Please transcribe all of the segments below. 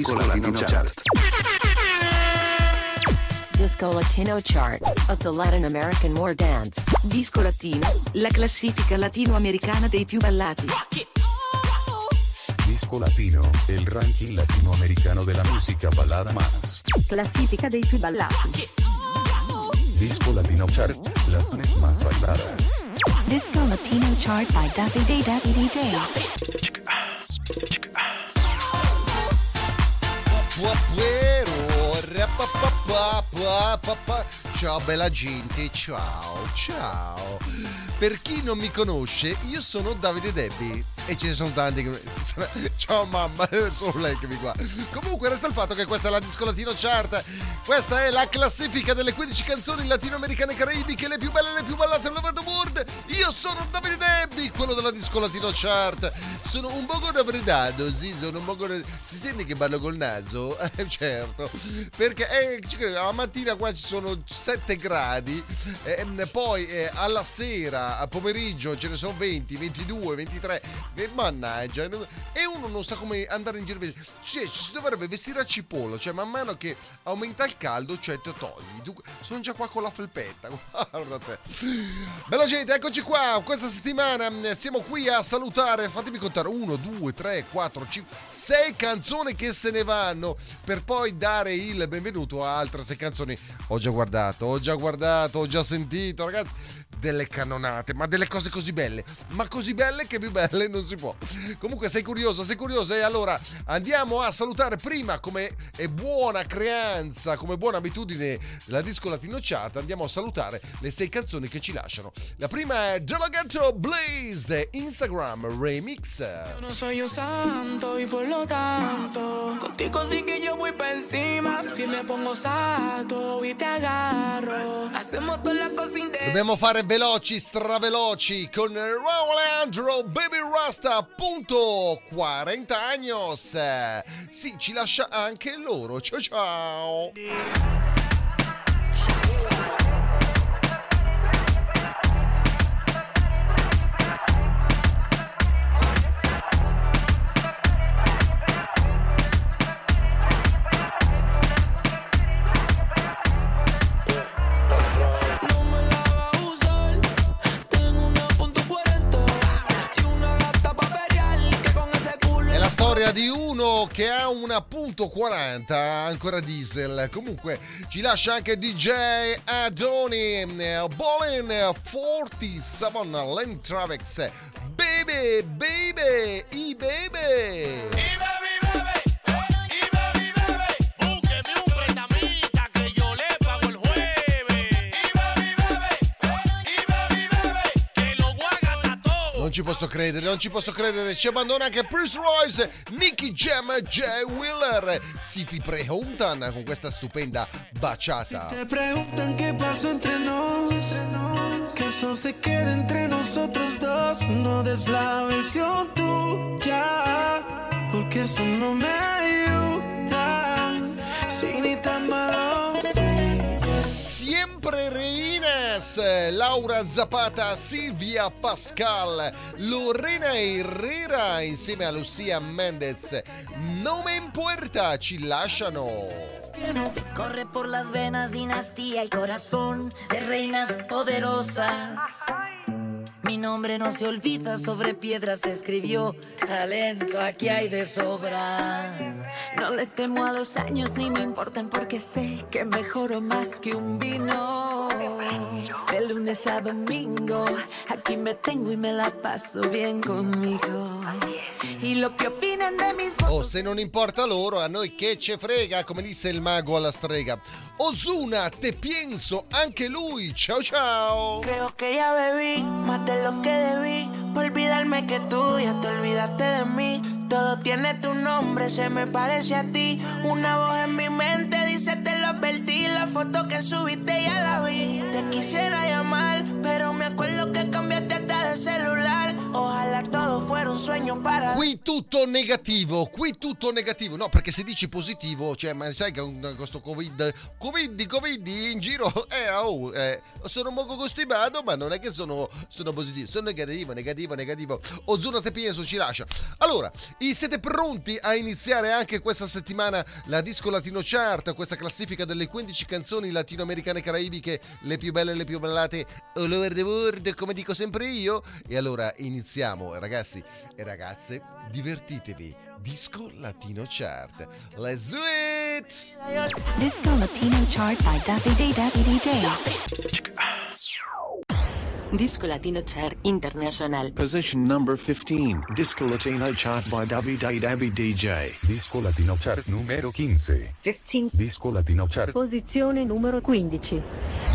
Disco Latino Chart. Disco Latino Chart of the Latin American War Dance. Disco Latino, la classifica latinoamericana dei più ballati. Disco Latino, el ranking latinoamericano de la música balada más. Classifica dei più ballati. Disco Latino Chart, las más bailadas. Disco Latino chart by Duffy Day DJ. Ciao bella gente, ciao, ciao. Per chi non mi conosce, io sono Davide Debbi e ce ne sono tanti che... Ciao mamma, solo lei che mi guarda. Comunque resta il fatto che questa è la Disco Latino Chart. Questa è la classifica delle 15 canzoni latinoamericane e caraibiche, le più belle e le più ballate all'over the world. Io sono Davide Debbi, quello della Disco Latino Chart. Sono un poco raffreddato, sì, sono un poco... Si sente che parlo col naso? Eh, certo. Perché eh, la mattina qua ci sono 7 gradi, eh, poi eh, alla sera, a pomeriggio ce ne sono 20, 22, 23. Eh, mannaggia, e uno non sa come andare in giro. Cioè, ci si dovrebbe vestire a cipolla, cioè man mano che aumenta il caldo, cioè te togli. Tu, sono già qua con la felpetta, guarda te. Bella gente, eccoci qua. Questa settimana mm, siamo qui a salutare, fatemi contare, 1, 2, 3, 4, 5, 6 canzoni che se ne vanno per poi dare il benvenuto a altre 6 canzoni. Ho già guardato, ho già guardato, ho già sentito, ragazzi delle cannonate, ma delle cose così belle, ma così belle che più belle non si può. Comunque sei curioso, sei curioso e allora andiamo a salutare prima come è buona creanza, come buona abitudine della Disco Latino Chat, andiamo a salutare le sei canzoni che ci lasciano. La prima è Delegato Blaze Instagram Remix. Yo no soy un santo y por lo tanto Contigo sí que yo voy pa' encima Si me pongo sato y te agarro Hacemos todas las cosas Dobbiamo fare veloci, straveloci con Raul Andro Baby Rasta, appunto 40 años. Sì, ci lascia anche loro. Ciao ciao. Che ha una punto 40, ancora diesel. Comunque ci lascia anche DJ Adoni, eh, Bolin 47 Len Travex. Baby, baby, i baby. Búsqueme Non ci posso credere, non ci posso credere. Ci abbandona anche Prince Royce, Nicky Jam Jay Wheeler. Si ti preguntan con questa stupenda baciata. Te preguntan qué pasó entre nos Que eso se quede entre nosotros dos No des la versión tuya Porque eso no me ayuda reinas, Laura Zapata, Silvia Pascal, Lorena Herrera insieme a Lucia Mendez. Nome in puerta ci lasciano. Corre por las venas dinastía y corazón de reinas poderosas. Mi nombre no se olvida, sobre piedras se escribió. Talento aquí hay de sobra. No le temo a los años ni me importan porque sé que mejoro más que un vino. De lunes a domingo, aquí me tengo y me la paso bien conmigo. Y lo que opinen de mis Oh, se non importa loro, a noi che ce frega, come disse il mago alla strega. Ozuna, te pienso, anche lui. Ciao ciao. Creo que ya bebí más de lo que debí. Por olvidarme que tú ya te olvidaste de mí. Todo tiene tu nombre, se me parece a ti. Una voz en mi mente dice te lo advertí. La foto que subiste ya la vi. Te quisiera llamar, pero me acuerdo que cambiaste hasta de celular. Ojalá todo fuera un sueño para Qui tutto negativo, qui tutto negativo. No, perché se dici positivo, cioè, ma sai che questo Covid, Covid, Covid in giro, eh, oh, eh, sono poco costipato, ma non è che sono, sono positivo, sono negativo, negativo, negativo. Ozuna Tepienso ci lascia. Allora, siete pronti a iniziare anche questa settimana la Disco Latino Chart, questa classifica delle 15 canzoni latinoamericane caraibiche, le più belle e le più ballate all over the world, come dico sempre io? E allora iniziamo, ragazzi e ragazze, divertitevi. Disco Latino Chart. Let's do it! Disco Latino Chart by Day Daffy DJ. Disco Latino Chart International. Position number 15. Disco Latino chart by Day Dabby DJ. Disco Latino Chart numero 15. Disco Latino Chart Posizione numero 15.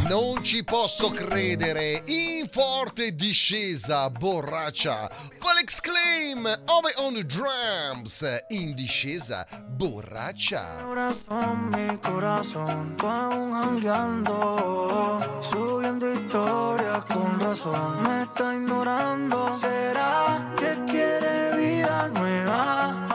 Non ci posso credere! In forte discesa, borraccia. Felix Claim, Ove on the drums. In discesa, borraccia. corazón, mi corazón, tú aún jangueando, subiendo historias con razón, me está ignorando. ¿Será que quiere vida nueva?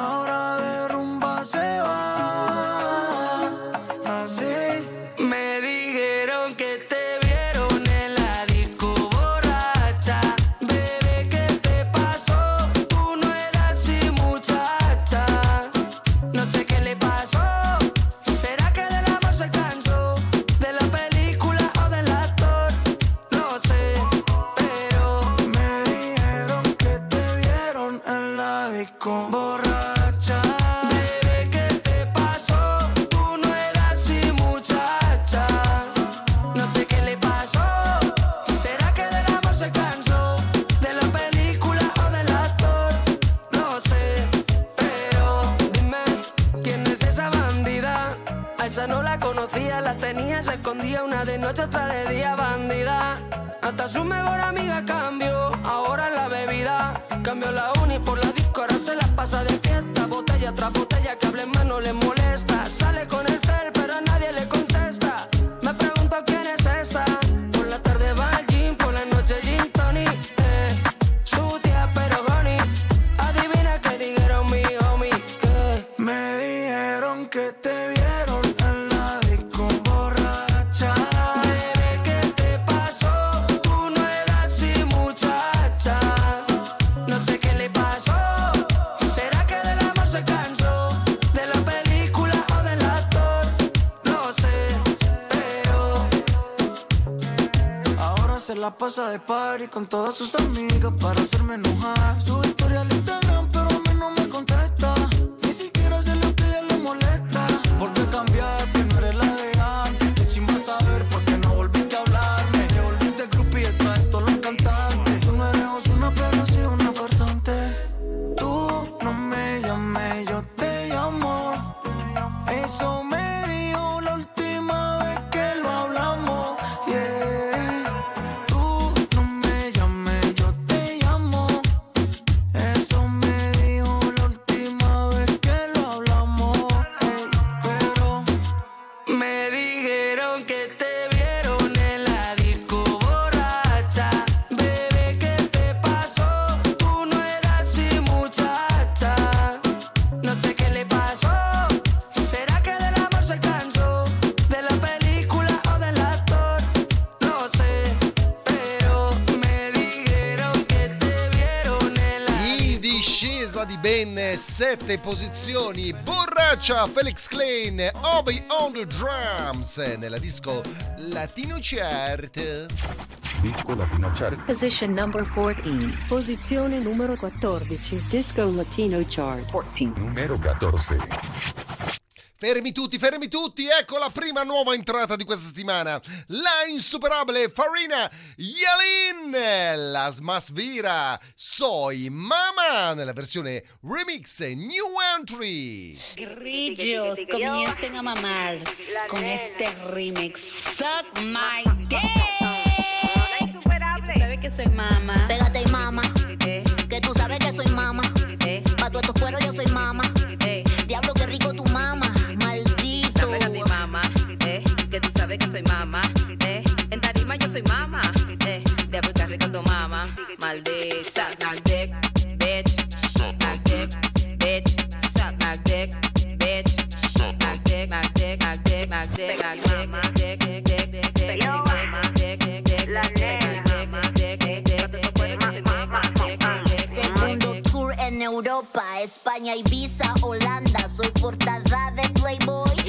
molestas. De party con todas sus amigas para hacerme enojar. Su sette posizioni, Borraccia, Felix Klein, Obi on the drums nella disco Latino Chart. Disco Latino Chart Position number 14. Posizione numero 14. Disco Latino Chart 14. numero 14. Fermi tutti, fermi tutti, ecco la prima nuova entrata di questa settimana. La insuperabile Farina Yalin, la Smasvira, Soy Mama nella versione remix New Entry. Grillos comiencen a mamar con este remix. Suck my dick. Tú sabes que soy mamá. Pégate y mama, que tú sabes que soy mama. Eh, pa' todos estos cueros yo soy mama. soy mamá, eh. En tarima yo soy mamá, eh. De Puerto Rico tu mamá, maldita. Suck my dick, bitch. Suck my bitch. Suck my dick, bitch. Suck my dick, my dick, my dick, my dick, my dick, my dick, dick, dick, dick, dick, dick, dick, dick, la Segundo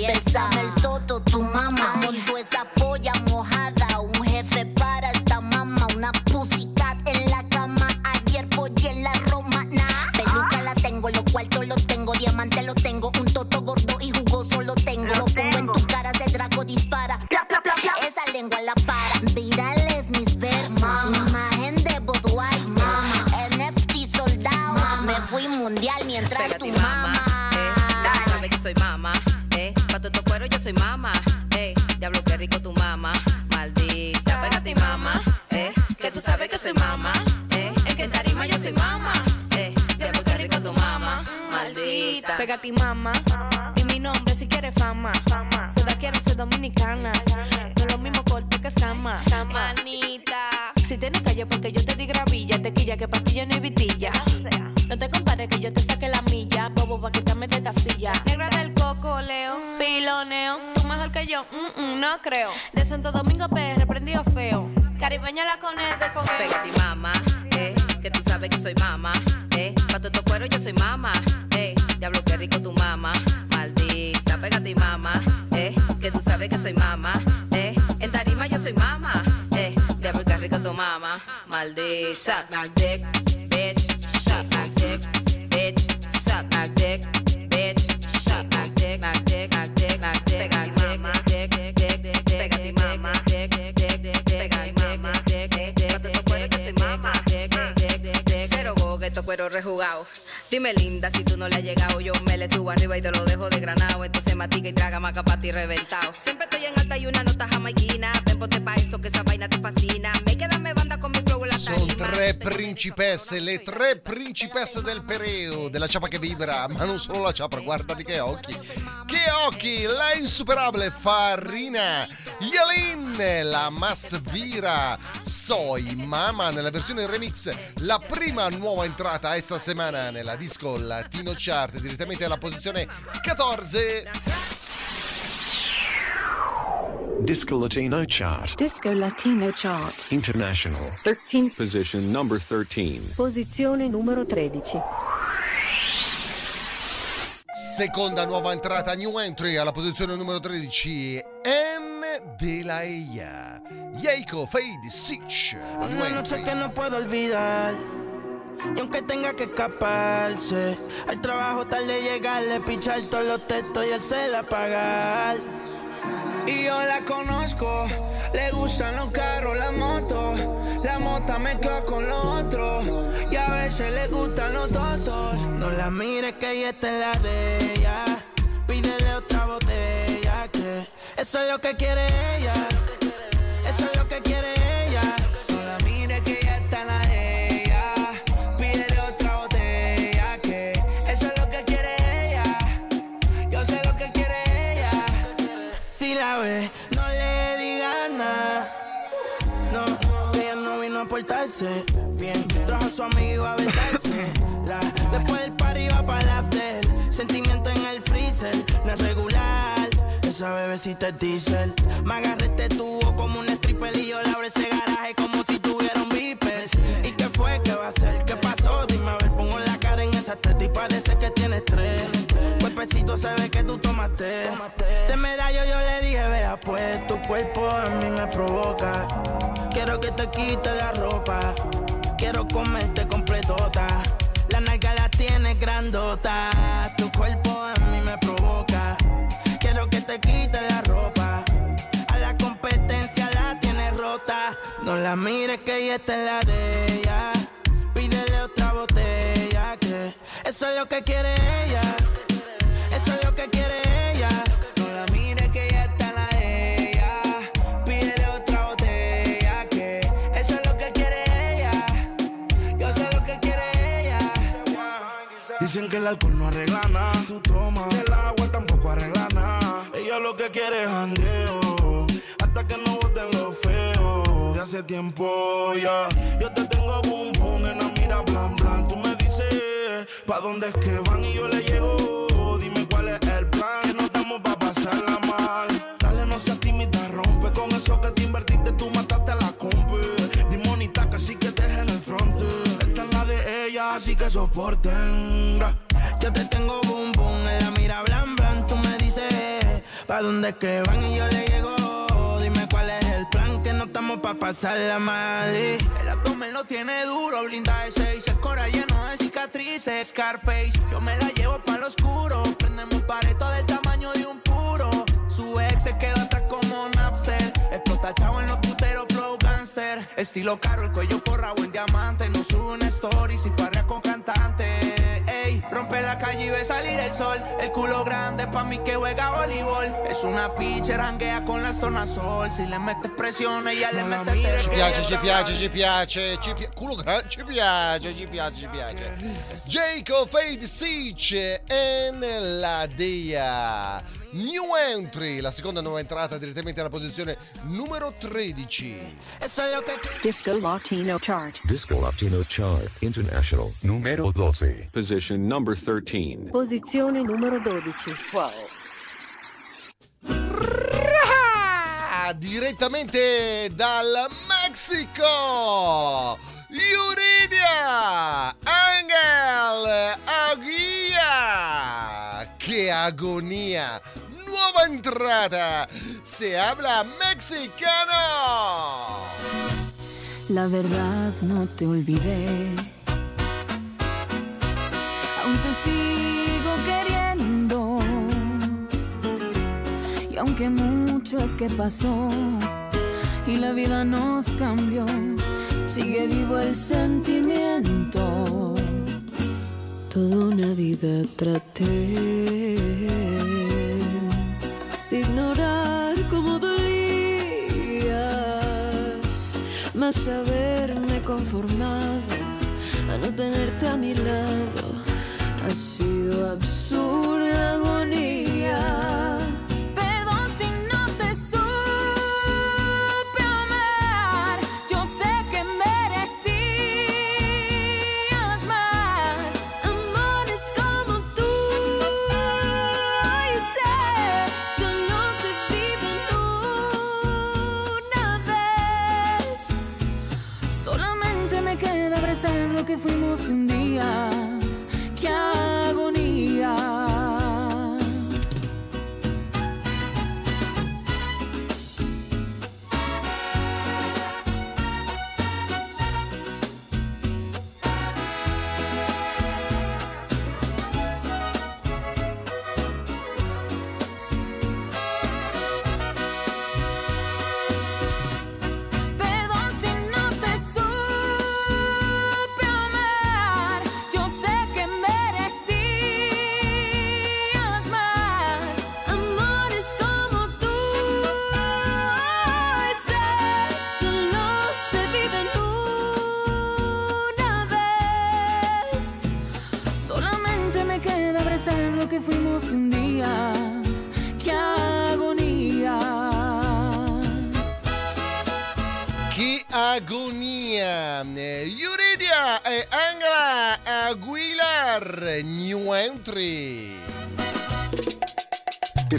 Bésame el toto, tu mamá. Monto esa polla mojada. Un jefe para esta mamá. Una pussycat en la cama. Ayer follé en la romana. Peluca la tengo, los cuartos los tengo. Diamante lo tengo. Un toto gordo y jugoso lo tengo. Lo pongo en tu cara, ese drago dispara. Pla, pla, pla, pla. Esa lengua la para. Virales mis versos. Imagen de Budweiser. NFT soldado. Me fui mundial mientras tu mamá. Y mamá. Y mi nombre si quieres fama. Todas quieren ser dominicana. No es lo mismo corto que escama. Manita. Si tienes calle porque yo te di gravilla, te quilla que pastillo ni vitilla. No te compares que yo te saque la milla. Bobo pa' quitarme de esta silla. Negra del coco, leo. Piloneo. Tú mejor que yo, mm, mm, no creo. De Santo Domingo PR, prendido feo. Caribeña la con el del fogueo. Suck my dick, bitch. Suck my dick, bitch. Suck my dick, bitch. Suck my dick, my dick, my dick, my dick, my dick, dick, dick, dick, dick, Pégate y mamá, dick, dick, dick, dick, pégate y mamá, dick, dick, dick, dick, pégate y mamá, dick, dick, dick, dick, dick. Cero gogueto, cuero rejugado. Dime linda si tú no le has llegado, yo me le subo arriba y te lo dejo de granado. Entonces matica y traga maca pa' ti reventado. Siempre estoy en alta y una nota jamaiquina. Ven ponte pa' eso que esa vaina te fascina. Sono tre principesse, le tre principesse del Pereo, della ciapa che vibra, ma non solo la ciapa, guardati che occhi. Che occhi, la insuperabile Farina, Yalin, la Masvira, Soy, Mama nella versione remix, la prima nuova entrata esta settimana nella disco Latino Chart, direttamente alla posizione 14. Disco Latino Chart. Disco Latino Chart. International. 13. Position number 13. Posizione numero 13. Seconda nuova entrata, new entry alla posizione numero 13, N de la Ella, Yeiko Fade Sich. Una noche que no puedo olvidar. Y aunque tenga que escaparse, al trabajo tarde llegarle, pichar todos los textos y el cel apagar. Y yo la conozco, le gustan los carros, la moto. La mota mezcla con lo otro. Y a veces le gustan los totos. No la mires que ella está en la de ella. Pídele otra botella que eso es lo que quiere ella. Bien. Trajo a su amigo a besarse. La, después del party iba para la after. Sentimiento en el freezer, no es regular. Esa bebecita es diesel. Me agarré este tubo como un stripper y yo le abro ese garaje como si tuviera un beeper. ¿Y qué fue? ¿Qué va a ser? ¿Qué pasó? Dime a ver, pongo la cara en esa teta y parece que tienes tres. Cuerpecito se ve que tú tomaste. De medallo yo le dije, vea pues, tu cuerpo a mí me provoca. Quiero que te quite la ropa. Quiero comerte completota. La nalga la tienes grandota. Tu cuerpo a mí me provoca. Quiero que te quite la ropa. A la competencia la tienes rota. No la mires que ella está en la de ella. Pídele otra botella que eso es lo que quiere ella. Eso es lo que quiere ella. No la mires que ella está la de ella. Pídele otra botella que eso es lo que quiere ella. Yo sé lo que quiere ella. Dicen que el alcohol no arregla nada. Tú tomas. El agua tampoco arregla nada. Ella lo que quiere es jangueo. Hasta que no boten lo feo. De hace tiempo ya. Yo te tengo boom boom. En la mira blan blan. Tú me dices pa' dónde es que van y yo le llego. esa tímida rompe. Con eso que te invertiste, tú mataste a la compa. Dimonita que sí que te en el front. Esta es la de ella, así que soporten. Yo te tengo boom boom, ella mira blan blan. Tú me dices, ¿pa' dónde es que van? Y yo le llego. Dime cuál es el plan, que no estamos pa' pasarla mal. Y el abdomen lo tiene duro, blinda de seis. El cora lleno de cicatrices, Scarface. Yo me la llevo pa' lo oscuro. Prendemos un pareto del tamaño de un puro su ex se quedó atrás como Napster. Explota chavo en los puteros, flow gangster. Estilo caro, el cuello forrado en diamante. No sube una story si farrea con cantante. Ey, rompe la calle y ve salir el sol. El culo grande pa' mí que juega voleibol. Es una pitcher, ranguea con la zona sol. Si le metes presión, ella le mete Ci piace, ci piace, ci piace, ci piace. Culo grande, ci piace, ci piace, ci piace. Jacob Fade Siege e la Dea. New entry, la seconda nuova entrata direttamente alla posizione numero 13. Disco Latino Chart. Disco Latino Chart International numero 12. Position number 13. Posizione numero 12. 12. Ah, direttamente dal Messico. Yuridia Angel Aguia. Che agonia. Nuova entrata. Se habla mexicano. La verdad no te olvidé. Aunque mucho es que pasó y la vida nos cambió, sigue vivo el sentimiento. Toda una vida traté de ignorar cómo dolías, más haberme conformado a no tenerte a mi lado ha sido absurda agonía. Un día.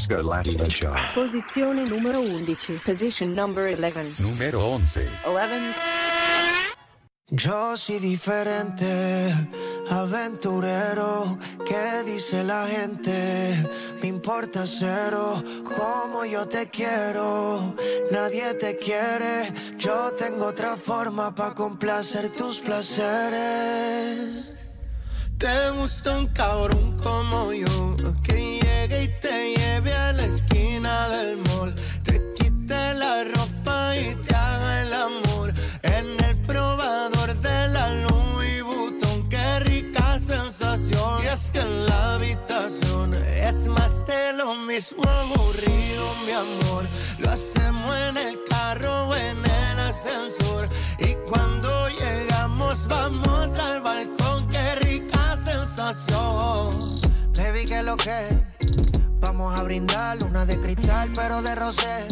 Disco Latino Chart. Posizione numero 11. Position number 11. Numero 11. 11. Yo soy diferente, aventurero, ¿qué dice la gente? Me importa cero, como yo te quiero, nadie te quiere, yo tengo otra forma para complacer tus placeres. Te gusta un cabrón como yo, llegue y te lleve a la esquina del mall, te quite la ropa y te haga el amor en el probador de la Louis Vuitton. Qué rica sensación, y es que en la habitación es más de lo mismo aburrido, mi amor. Lo hacemos en el carro o en el ascensor, y cuando llegamos vamos al balcón. Qué rica sensación. Baby, que lo que Vamos a brindar una de cristal, pero de rosé.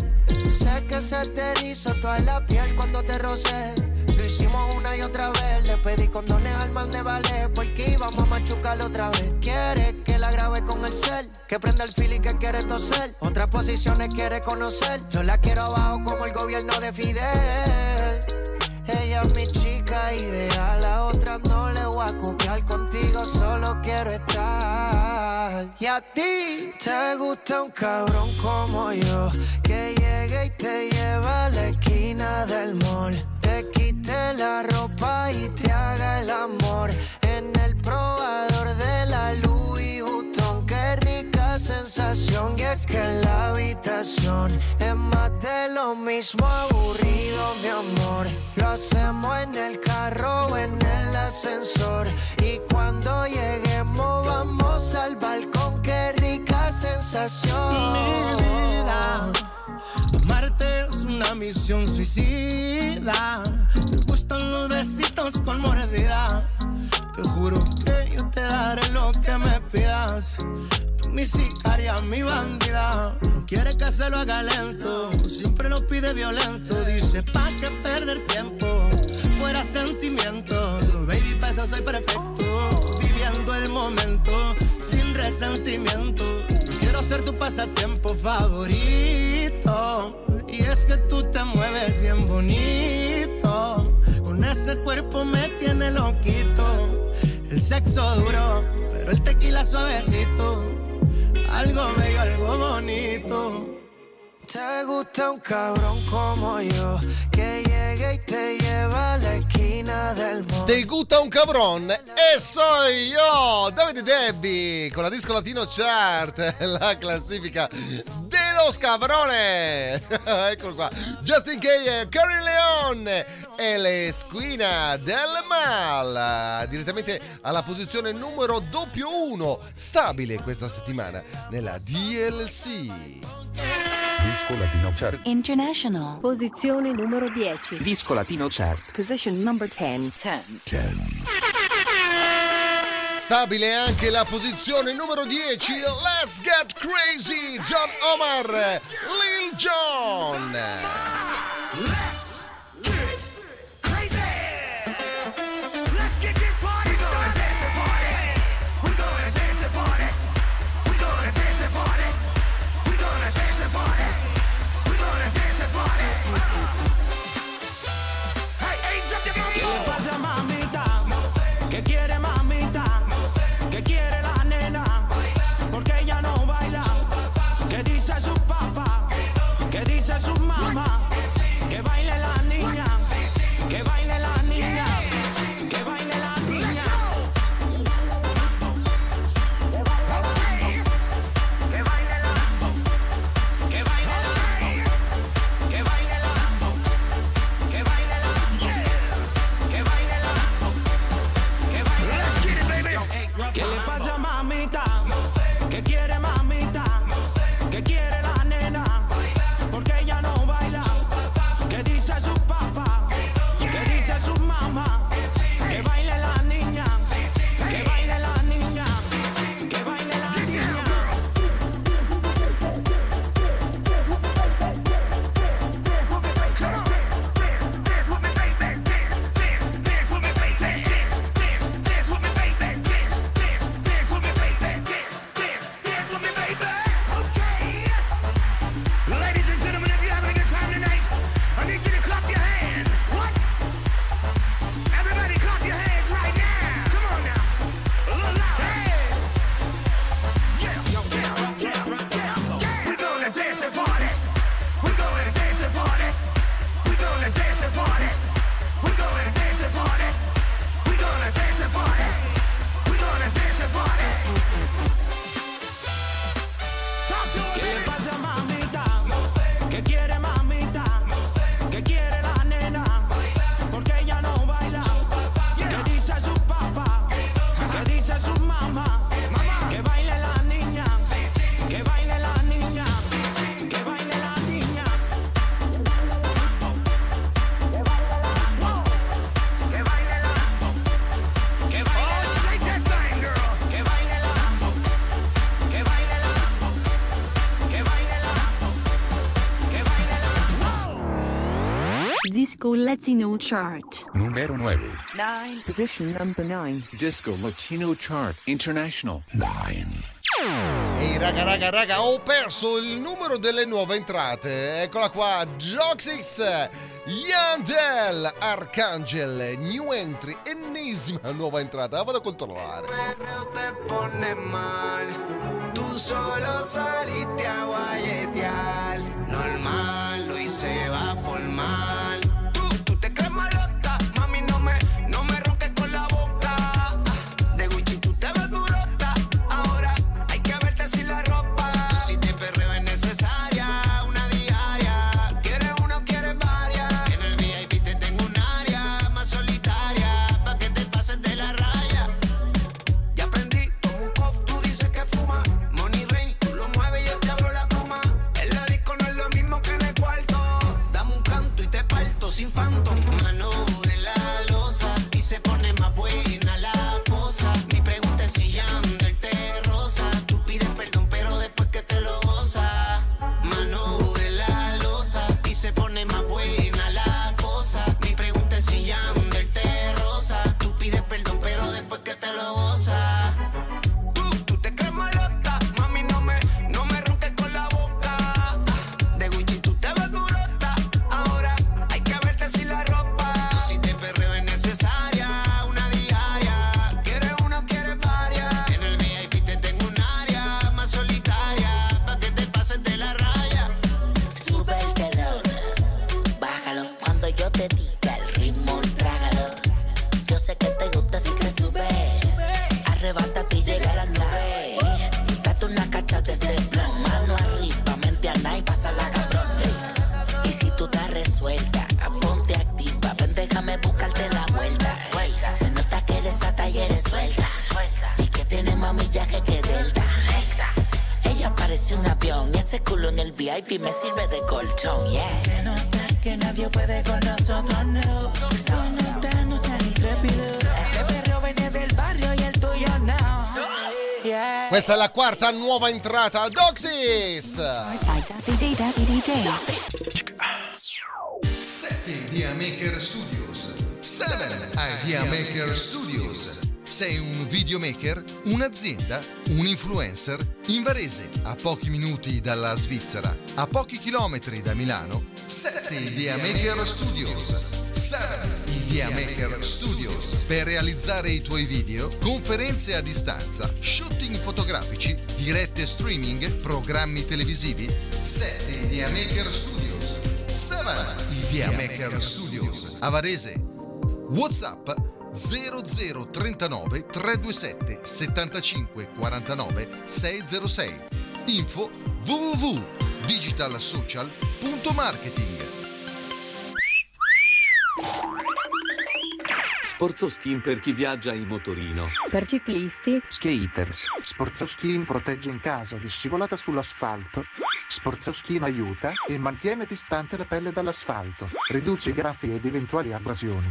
Sé que se te erizó toda la piel cuando te rocé. Lo hicimos una y otra vez. Le pedí condones al man de ballet porque íbamos a machucarlo otra vez. Quiere que la grabe con el cel, que prenda el fil y que quiere toser. Otras posiciones quiere conocer. Yo la quiero abajo como el gobierno de Fidel. Ella es mi chica ideal, a otras no le voy a copiar. Contigo solo quiero estar. Y a ti te gusta un cabrón como yo, que llegue y te lleva a la esquina del mall. Te quite la ropa y te haga el amor en el probador sensación y es que la habitación es más de lo mismo aburrido, mi amor. Lo hacemos en el carro o en el ascensor y cuando lleguemos vamos al balcón. Qué rica sensación. Mi vida, amarte es una misión suicida. Me gustan los besitos con mordida. Te juro que yo te daré lo que me pidas. Mi sicaria, mi bandida. No quiere que se lo haga lento. Siempre lo pide violento. Dice, ¿pa' qué perder tiempo? Fuera sentimiento. Baby, pa' eso soy perfecto. Viviendo el momento sin resentimiento. Quiero ser tu pasatiempo favorito. Y es que tú te mueves bien bonito. Con ese cuerpo me tiene loquito. El sexo duro, pero el tequila suavecito. Algo bello, algo bonito. Te gusta un cabrón como yo, que llegue y te lleva a la esquina del mall. Te gusta un cabrón e soy io, Davide Debbie, con la Disco Latino Chart, la classifica dello scabrone. Eccolo qua. Justin Kayer, Carrie Leon e l'Esquina del Mal, direttamente alla posizione numero doppio 1, stabile questa settimana nella DLC. Disco Latino Chart. International. Posizione numero 10. Disco Latino Chart. Position number 10. 10. Stabile anche la posizione numero 10, Let's Get Crazy, John Omar, Lil Jon. Disco Latino Chart. Numero 9. 9. Position number 9. Disco Latino Chart International. 9. E Ehi, raga, raga, raga, ho perso il numero delle nuove entrate. Eccola qua, Joxix, Yandel, Arcangel, New Entry, ennesima nuova entrata. Vado a controllare. te pone mal. Tú solo saliste a guayetear. Normal, lo hice va formal. Tú, Questa è la quarta nuova entrata, Doxis. By Davide Davide DJ. 7 Idea Maker Studios. 7 Idea Maker Studios. Sei un videomaker, un'azienda, un influencer? In Varese, a pochi minuti dalla Svizzera, a pochi chilometri da Milano, 7 Idea Maker Studios. 7 Idea Maker Studios. Per realizzare i tuoi video, conferenze a distanza, shooting fotografici, dirette streaming, programmi televisivi, 7 Idea Maker Studios. 7 Idea Maker Studios. A Varese. WhatsApp 0039 327 75 49 606. Info www.digitalsocial.marketing. Sporzo Skin per chi viaggia in motorino. Per ciclisti, Skaters. Sporzo Skin protegge in caso di scivolata sull'asfalto. Sporzo Skin aiuta e mantiene distante la pelle dall'asfalto. Riduce i graffi ed eventuali abrasioni.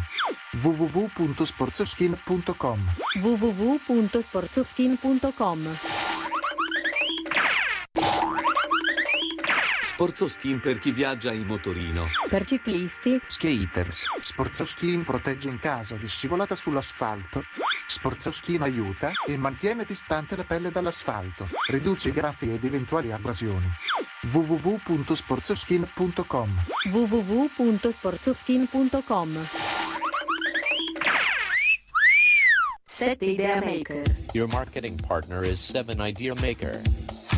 www.sporzoskin.com www.sporzoskin.com Sporzo Skin per chi viaggia in motorino. Per ciclisti, Skaters. Sporzo Skin protegge in caso di scivolata sull'asfalto. Sporzo Skin aiuta e mantiene distante la pelle dall'asfalto. Riduce i graffi ed eventuali abrasioni. www.sporzoskin.com www.sporzoskin.com 7 Idea Maker Your marketing partner is 7 Idea Maker.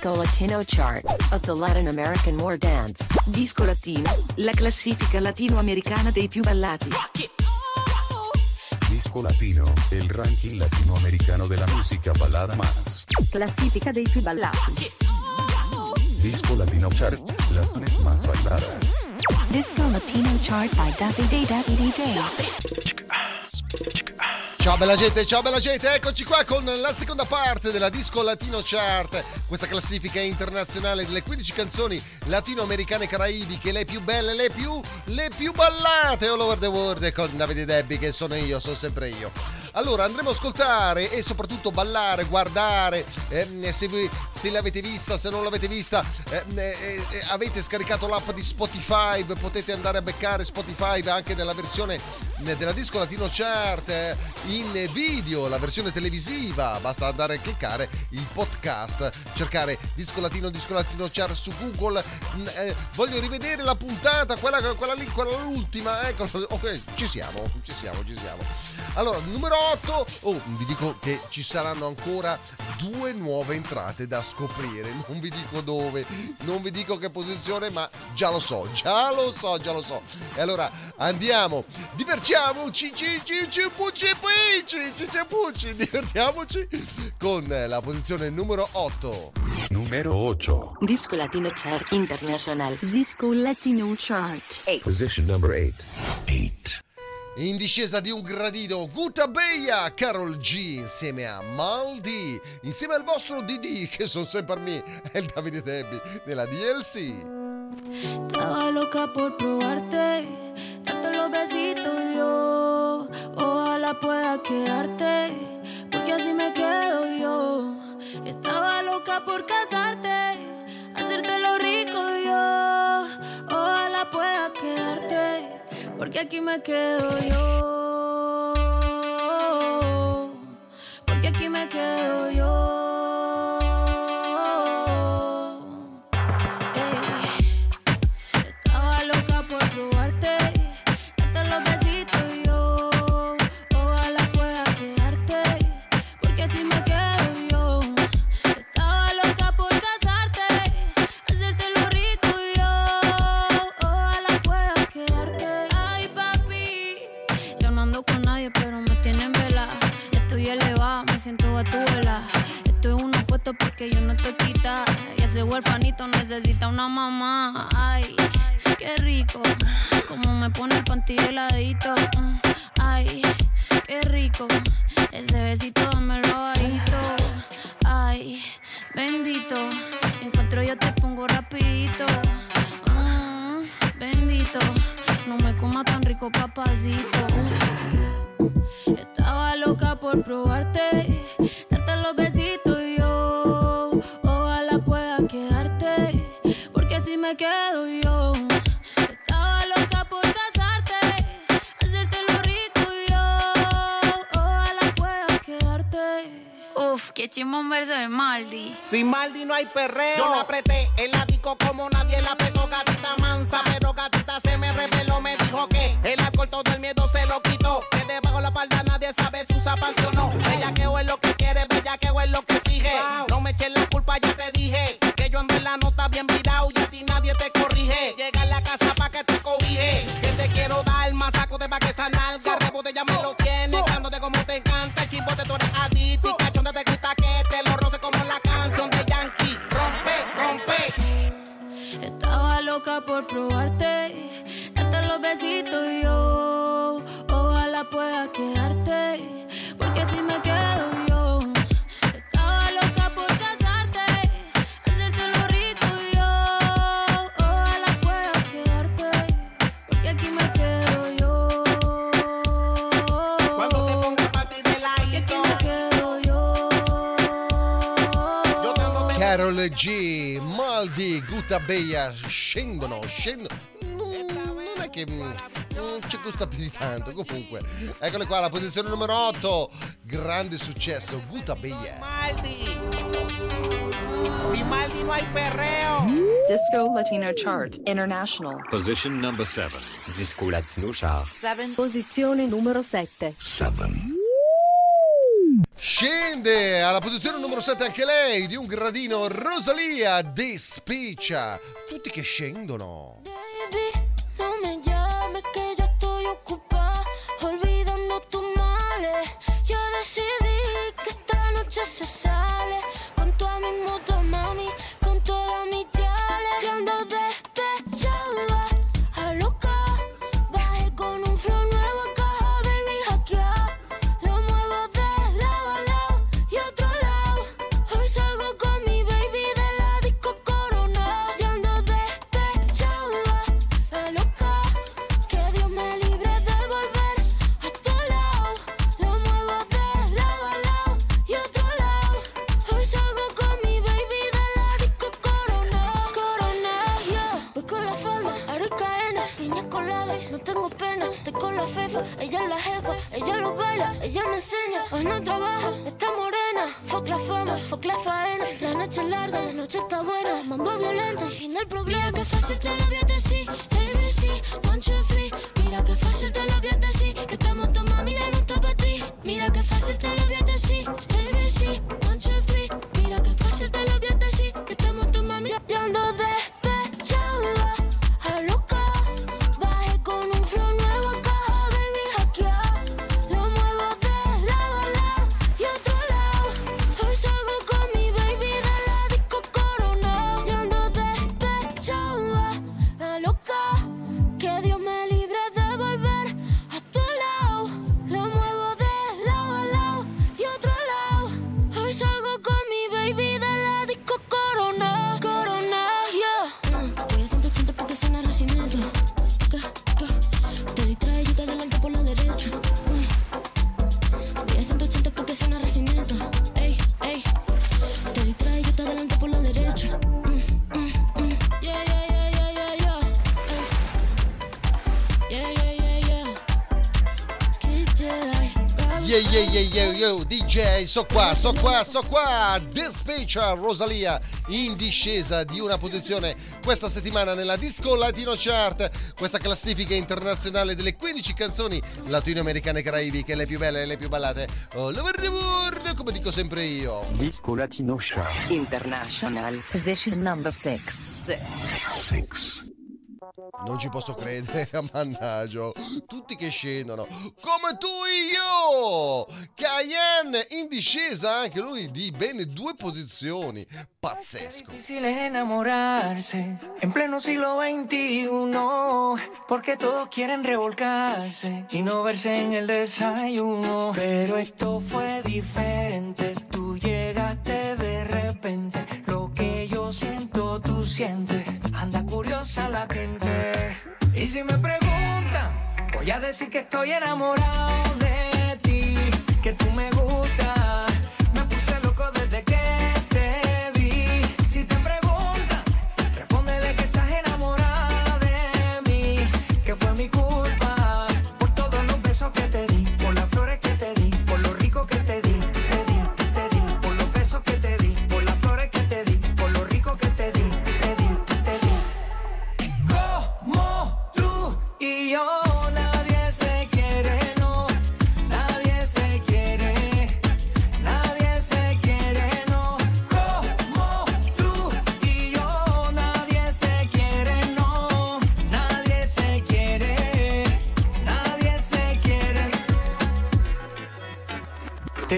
Disco Latino Chart of the Latin American War Dance. Disco Latino, la classifica latinoamericana dei più ballati. Disco Latino, el ranking latinoamericano de la música balada más. Classifica dei più ballati. Disco Latino Chart, las canciones más bailadas. Disco Latino chart by Davide Davide DJ. Ciao bella gente, ciao bella gente, eccoci qua con la seconda parte della Disco Latino Chart, questa classifica internazionale delle 15 canzoni latinoamericane e caraibiche, le più belle, le più, le più ballate all over the world con Davide Debbi che sono io, sono sempre io. Allora andremo a ascoltare e soprattutto ballare, guardare, ehm, se, voi, se l'avete vista, se non l'avete vista, ehm, eh, eh, avete scaricato l'app di Spotify, potete andare a beccare Spotify anche nella versione della Disco Latino Chart in video, la versione televisiva, basta andare a cliccare il podcast, cercare Disco Latino, Disco Latino Chart su Google, eh, voglio rivedere la puntata, quella, quella lì, quella l'ultima, ecco, ok, ci siamo, ci siamo, ci siamo. Allora, numero 8, oh, vi dico che ci saranno ancora due nuove entrate da scoprire, non vi dico dove, non vi dico che posizione, ma già lo so, già lo so, già lo so. E allora andiamo, divertiamoci, ci, ci, ci, pucci, pucci, ci, ci, pucci, divertiamoci con la posizione numero 8. Numero 8. Disco Latino Chart International. Disco Latino Chart. Position number 8. 8. In discesa di un gradino, Guta Beia, Carol G insieme a Maldi, insieme al vostro DD che sono sempre a me, è il Davide Debbi della DLC. Estaba loca por probarte, darte los besitos yo. Ojalá pueda quedarte, porque así me quedo yo. Estaba loca por casarte, hacerte lo rico yo. Ojalá pueda quedarte, porque aquí me quedo yo. Porque aquí me quedo yo. Sin Maldi no hay perreo. Yo la apreté por probar. Beia scendono, scendono. Non, è che non ci gusta più di tanto. Comunque, eccole qua, la posizione numero 8. Grande successo, Guta Beia. Sin Maldi no hay perreo. Disco Latino Chart International. Position number 7. Disco Latino Chart. Posizione numero 7. 7. Scende alla posizione numero 7 anche lei di un gradino Rosalia De Spiccia. Tutti che scendono. Baby, no me llames que yo estoy ocupada olvidando tus males. Yo decidí que esta noche se sale ella me enseña. Hoy no trabaja, está morena. Fuck la fama, fuck la faena. La noche es larga, la noche está buena. Mambo violento, el fin del problema. Mira que fácil te lo voy. ABC, one, two, three. Mira que fácil te lo voy. Que estamos tu mami, ya no está para ti. Mira que fácil te lo voy decir. So qua, so qua, qua. Dispatcher Rosalia in discesa di una posizione questa settimana nella Disco Latino Chart, questa classifica internazionale delle 15 canzoni latinoamericane caraibiche, le più belle e le più ballate all over the world, come dico sempre io. Disco Latino Chart. International. Position number 6. Non ci posso credere, mannaggia. Tutti che scendono. Come tu e io! Cayenne in discesa, anche lui di bene due posizioni. Pazzesco. difícil es enamorarse en pleno siglo XXI, porque todos quieren revolcarse y no verse en el desayuno. Pero esto fue diferente, tú llegaste de repente, lo que yo siento tú sientes, anda curiosa la gente. Y si me preguntan, voy a decir que estoy enamorado de ti, que tú me gustas,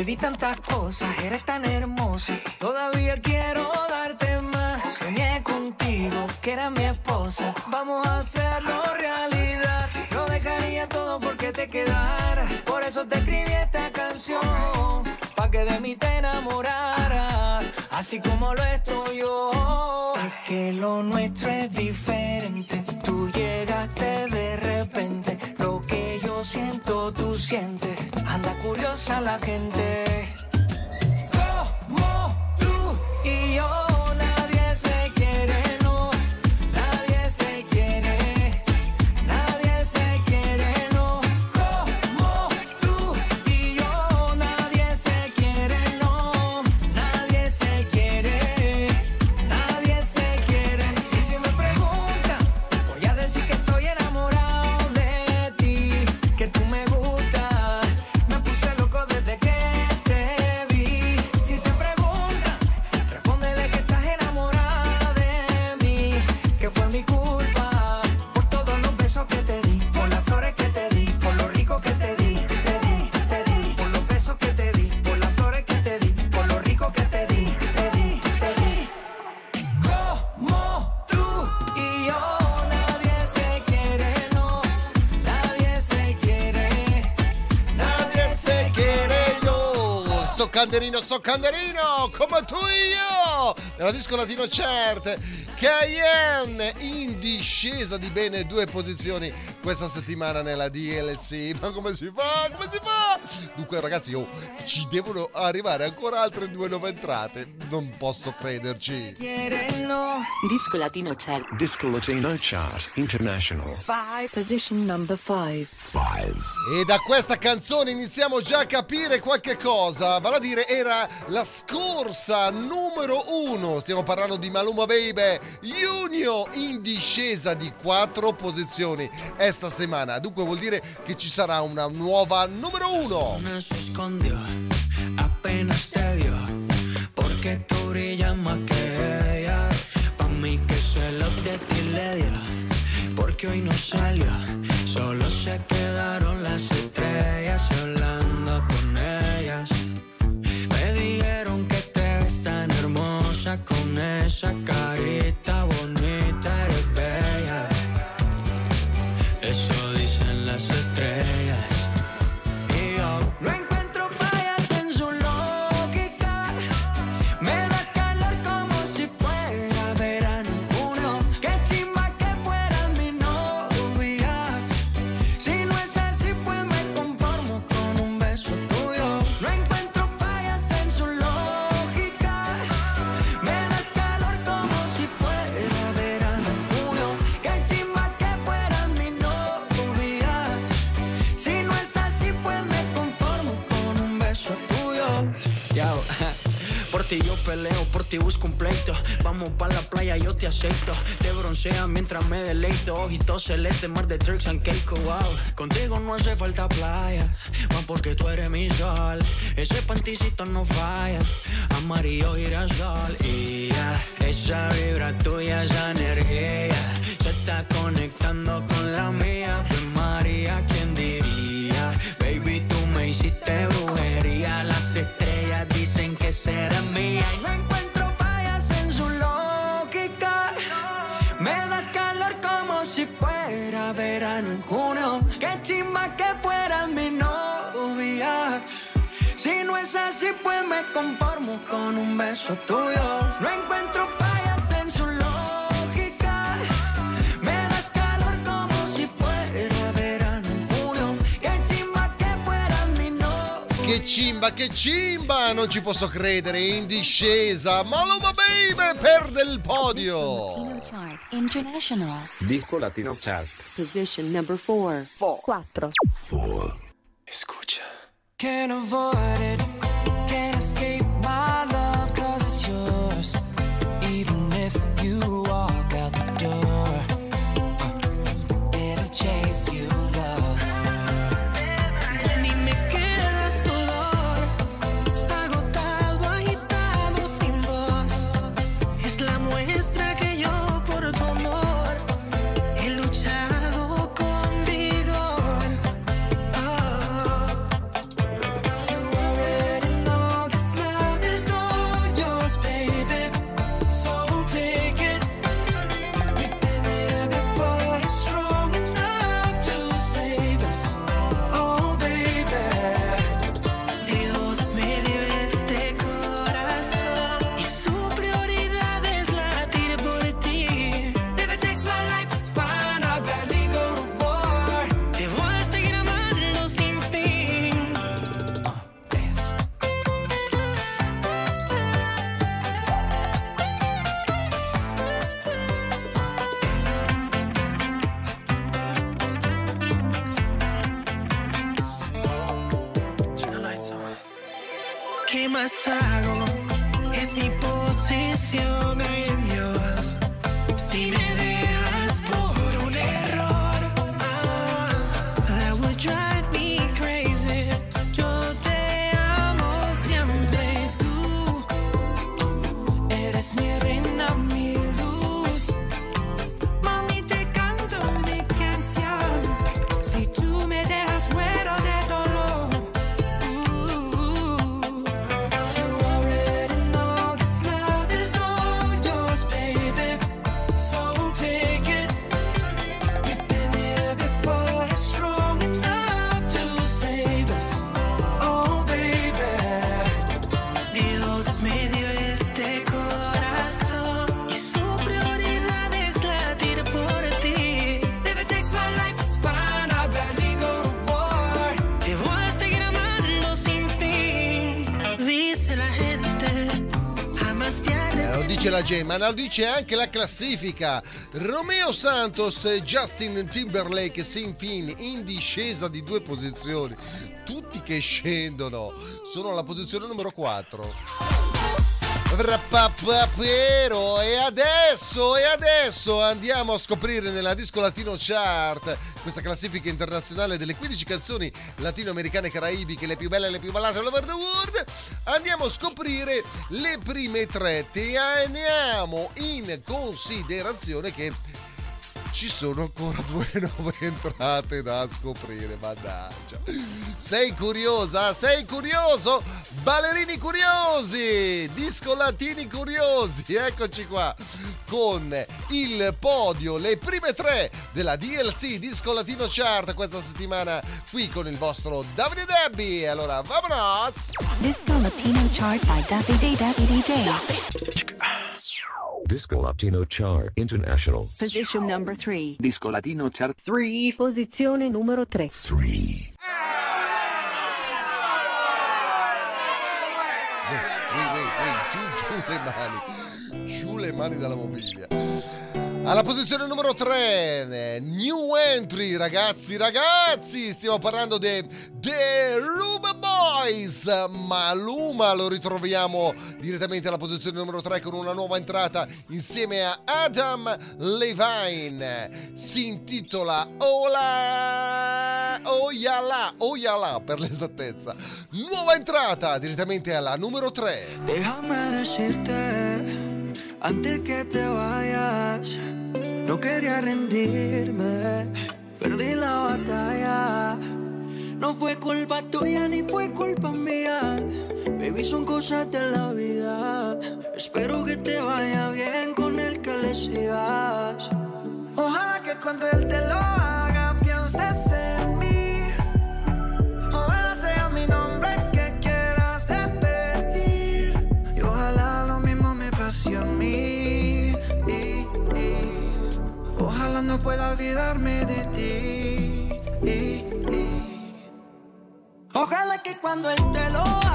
Te di tantas cosas, eres tan hermosa. Todavía quiero darte más. Soñé contigo, que era mi esposa. Vamos a hacerlo realidad. Lo dejaría todo porque te quedara. Por eso te escribí esta canción. Pa' que de mí te enamoraras. Así como lo estoy yo. Es que lo nuestro es diferente. Tú llegaste de repente. Lo que yo siento, tú sientes. Anda curiosa la gente. Como tú y yo nadie se quiere, disco latino chart. Cayenne in discesa di bene due posizioni questa settimana nella DLC. Ma come si fa? Come si fa? Dunque ragazzi, oh, ci devono arrivare ancora altre due nuove entrate. Non posso crederci. Disco Latino Chart. Disco Latino Chart International. Five. Position number five. E da questa canzone iniziamo già a capire qualche cosa, vale a dire era la scorsa numero uno, stiamo parlando di Maluma Baby, Junio in discesa di quattro posizioni esta settimana, dunque vuol dire che ci sarà una nuova numero uno. Se escondió apenas te vio porque tú brillas más que ella. Pa mí que celos de ti le dio porque hoy no salió. Solo se quedaron las estrellas hablando con ellas. Me dijeron que te ves tan hermosa con esa carita ti busco un. Vamos pa' la playa, yo te aceito. Te broncea mientras me deleito. Ojitos celeste, mar de tricks and cake, wow. Contigo no hace falta playa, más porque tú eres mi sol. Ese panticito no falla, amarillo girasol. Y ya, esa vibra tuya, esa energía, se está conectando con la mía. Pues María, ¿quién diría? Baby, tú me hiciste brujería. Las estrellas dicen que será mía. Verano en junio. Qué chimba que fueras mi novia. Si no es así, pues me conformo con un beso tuyo. No encuentro fallas en su lógica. Me das calor como si fuera verano en junio. Qué chimba que fueras mi novia. Che cimba, che cimba! Non ci posso credere, in discesa. Maluma Baby perde il podio. International. Disco Latino Chart. Position number four. Quattro. Can't avoid it, can't escape Es mi posición ma lo dice anche la classifica. Romeo Santos e Justin Timberlake sin fin in discesa di due posizioni. Tutti che scendono. Sono alla posizione numero 4. Rappapapero e adesso e adesso andiamo a scoprire nella Disco Latino Chart questa classifica internazionale delle 15 canzoni latinoamericane e caraibiche le più belle e le più ballate all over the world. Andiamo a scoprire le prime tre. Teniamo in considerazione che ci sono ancora due nuove entrate da scoprire, mannaggia. Sei curiosa? Sei curioso? Ballerini curiosi, disco latini curiosi, eccoci qua con il podio, le prime tre della DLC Disco Latino Chart questa settimana qui con il vostro Davide Debbie. Allora, vamonos! Disco Latino Chart by Davide Davide DJ. Disco Latino Chart International. Position number 3. Disco Latino Chart 3. Posizione numero 3. Ehi, ehi, ehi, giù, giù le mani. Giù le mani dalla mobilia. Alla posizione numero 3, new entry, ragazzi, ragazzi, stiamo parlando di The Ruba Boys. Maluma lo ritroviamo direttamente alla posizione numero 3 con una nuova entrata insieme a Adam Levine. Si intitola Ola Oyala, Oyala per l'esattezza. Nuova entrata direttamente alla numero 3. Déjame decirte antes que te vayas. No quería rendirme, perdí la batalla. No fue culpa tuya ni fue culpa mía. Baby, son cosas de la vida. Espero que te vaya bien con el que le sigas. Ojalá que cuando él te lo haga pienses No pueda olvidarme de ti. Ojalá que cuando él te lo haga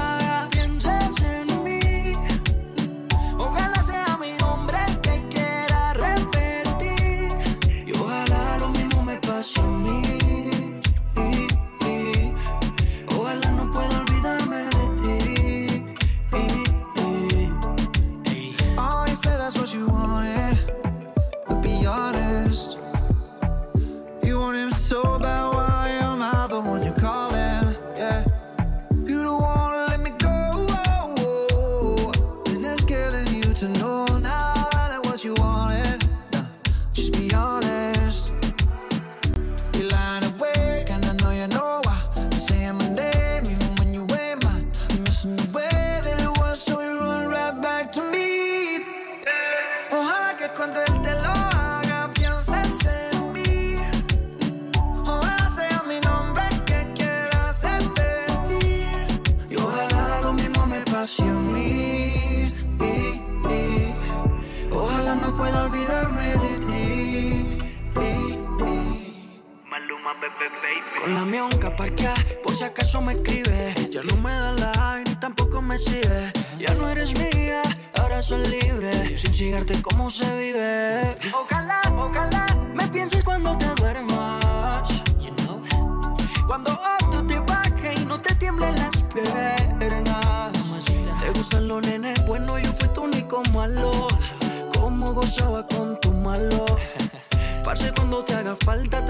acaso me escribe. Ya no me da like ni tampoco me sigue. Ya no eres mía, ahora soy libre. Sin cigarte, ¿cómo se vive? Ojalá, ojalá me pienses cuando te duermas. You know? Cuando otro te baje y no te tiemblen las piernas. Te gustan los nenes, bueno, yo fui tu único malo. Cómo gozaba con tu malo. Parce, cuando te haga falta,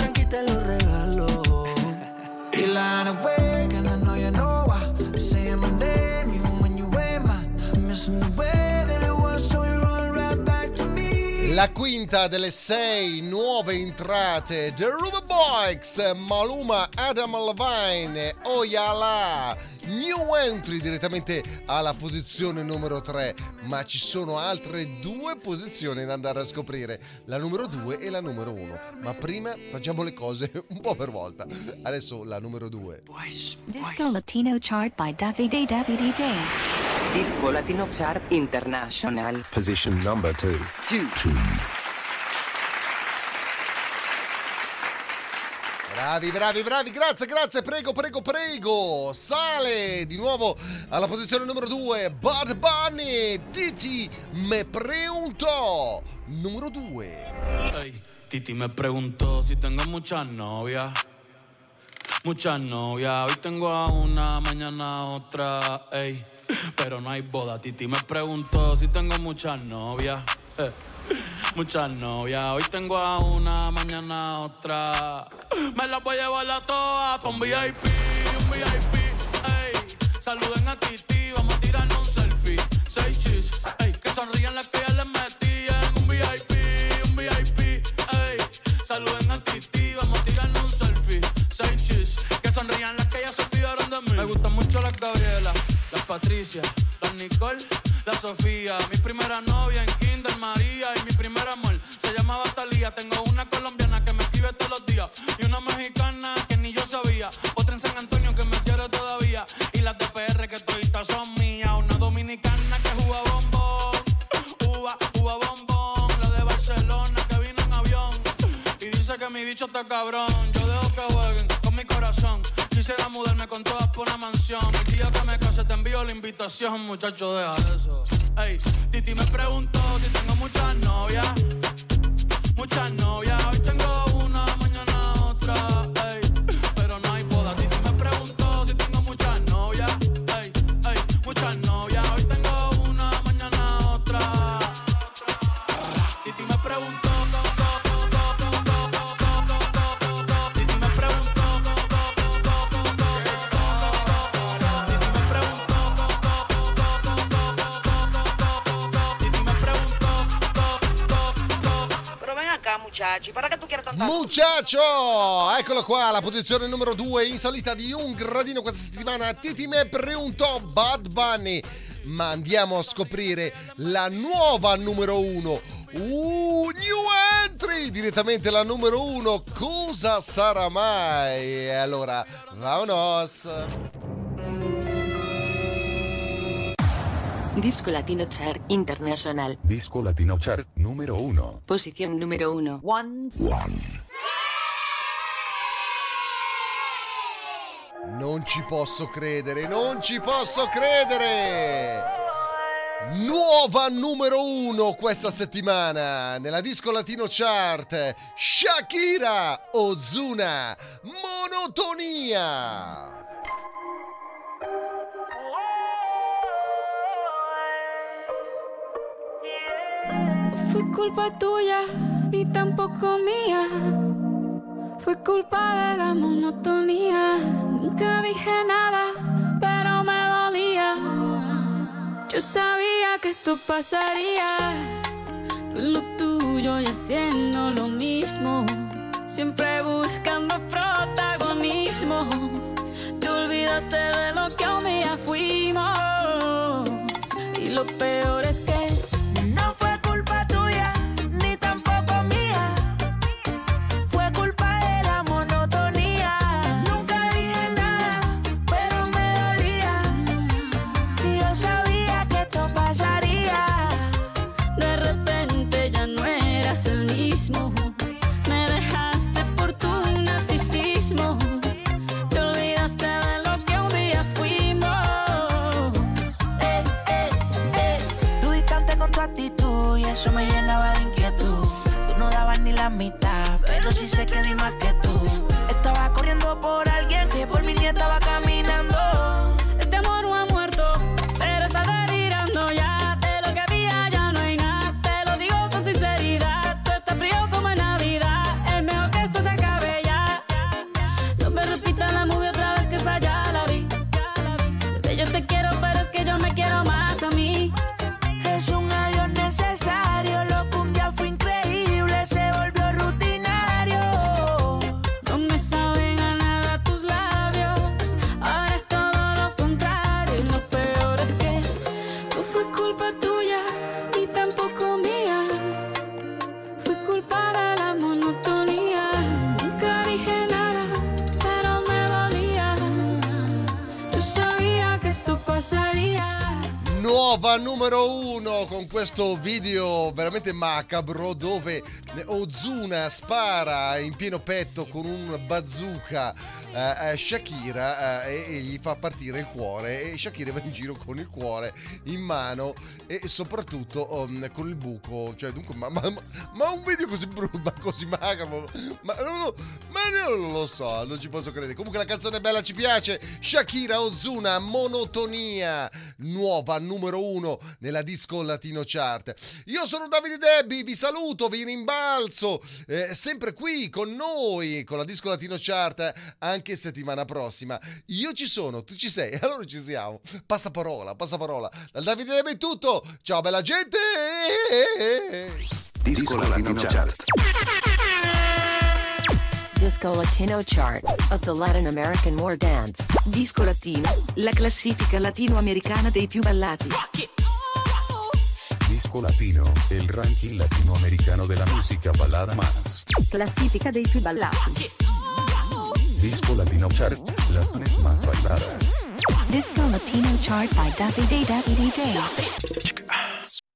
La quinta delle sei nuove entrate The Ruby Boys, Maluma, Adam Levine, Oyala. New entry direttamente alla posizione numero 3, ma ci sono altre due posizioni da andare a scoprire, la numero 2 e la numero 1. Ma prima facciamo le cose un po' per volta. Adesso la numero 2. Disco Latino Chart by Davide Davide DJ. Disco Latino Chart International. Position number two. Bravi, bravi, bravi, grazie, grazie, prego, prego, prego. Sale di nuovo alla posizione numero 2 Bad Bunny, Titi me preguntó. Numero 2. Ey, Titi me preguntó si tengo muchas novias. Muchas novias, hoy tengo a una, mañana a otra, ey. Pero no hay boda, Titi me preguntó si tengo muchas novias. eh. Muchas novias, hoy tengo a una, mañana otra. Me las voy a llevar a todas pa' un VIP, un VIP, ey. Saluden a Titi, vamos a tirarnos un selfie. Seis chis, ey. Que sonrían las que ya les metí en un VIP, un VIP, ey. Saluden a Titi, vamos a tirarnos un selfie. Seis chis, que sonrían las que ya se olvidaron de mí. Me gustan mucho las Gabriela, las Patricia, las Nicole, la Sofía. Mi primera novia en Kinder Tengo una colombiana que me escribe todos los días y una mexicana que ni yo sabía. Otra en San Antonio que me quiere todavía y las de que toditas son mías. Una dominicana que juega bombón, uva, uva bombón. La de Barcelona que vino en avión y dice que mi bicho está cabrón. Yo dejo que jueguen con mi corazón. Quisiera mudarme con todas por una mansión. El día que me case te envío la invitación, muchacho, deja eso. Ey, Titi me preguntó si tengo muchas novias. Muchas novias, hoy tengo una, mañana otra. Muchacho! Eccolo qua, la posizione numero 2 in salita di un gradino questa settimana. Titi me preguntò Bad Bunny. Ma andiamo a scoprire la nuova numero 1. Uh, new entry! Direttamente la numero 1. Cosa sarà mai? Allora, vamonos! Disco Latino Chart International. Disco Latino Chart número 1. Posición número 1. One. Non ci posso credere, non ci posso credere! Nuova numero uno questa settimana nella disco latino chart Shakira Ozuna Monotonia Fue culpa tuya, ni tampoco mía. Fue culpa de la monotonía. Nunca dije nada, pero me dolía. Yo sabía que esto pasaría. Tú lo tuyo y haciendo lo mismo. Siempre buscando protagonismo. Te olvidaste de lo que un día fuimos. Y lo peor es que questo video veramente macabro dove Ozuna spara in pieno petto con un bazooka eh, Shakira eh, e, gli fa partire il cuore e Shakira va in giro con il cuore in mano e soprattutto um, con il buco. Cioè dunque ma, ma, ma, un video così brutto ma così macabro ma, ma non lo so non ci posso credere. Comunque la canzone è bella ci piace Shakira Ozuna monotonia nuova numero uno nella disco latino chart io sono Davide Debbi vi saluto vi rimbalzo eh, sempre qui con noi con la disco latino chart anche settimana prossima. Io ci sono, tu ci sei, allora ci siamo. Passa parola, passa parola. Dal Davide Debe è tutto. Ciao bella gente! Disco Latino Chart. Disco Latino Chart of the Latin American War Dance. Disco Latino, la classifica latinoamericana dei più ballati. Disco Latino, il ranking latinoamericano della musica ballada más. Classifica dei più ballati. Disco Latino Chart, las más bailadas. Disco Latino Chart by Daffy Day Daffy DJ.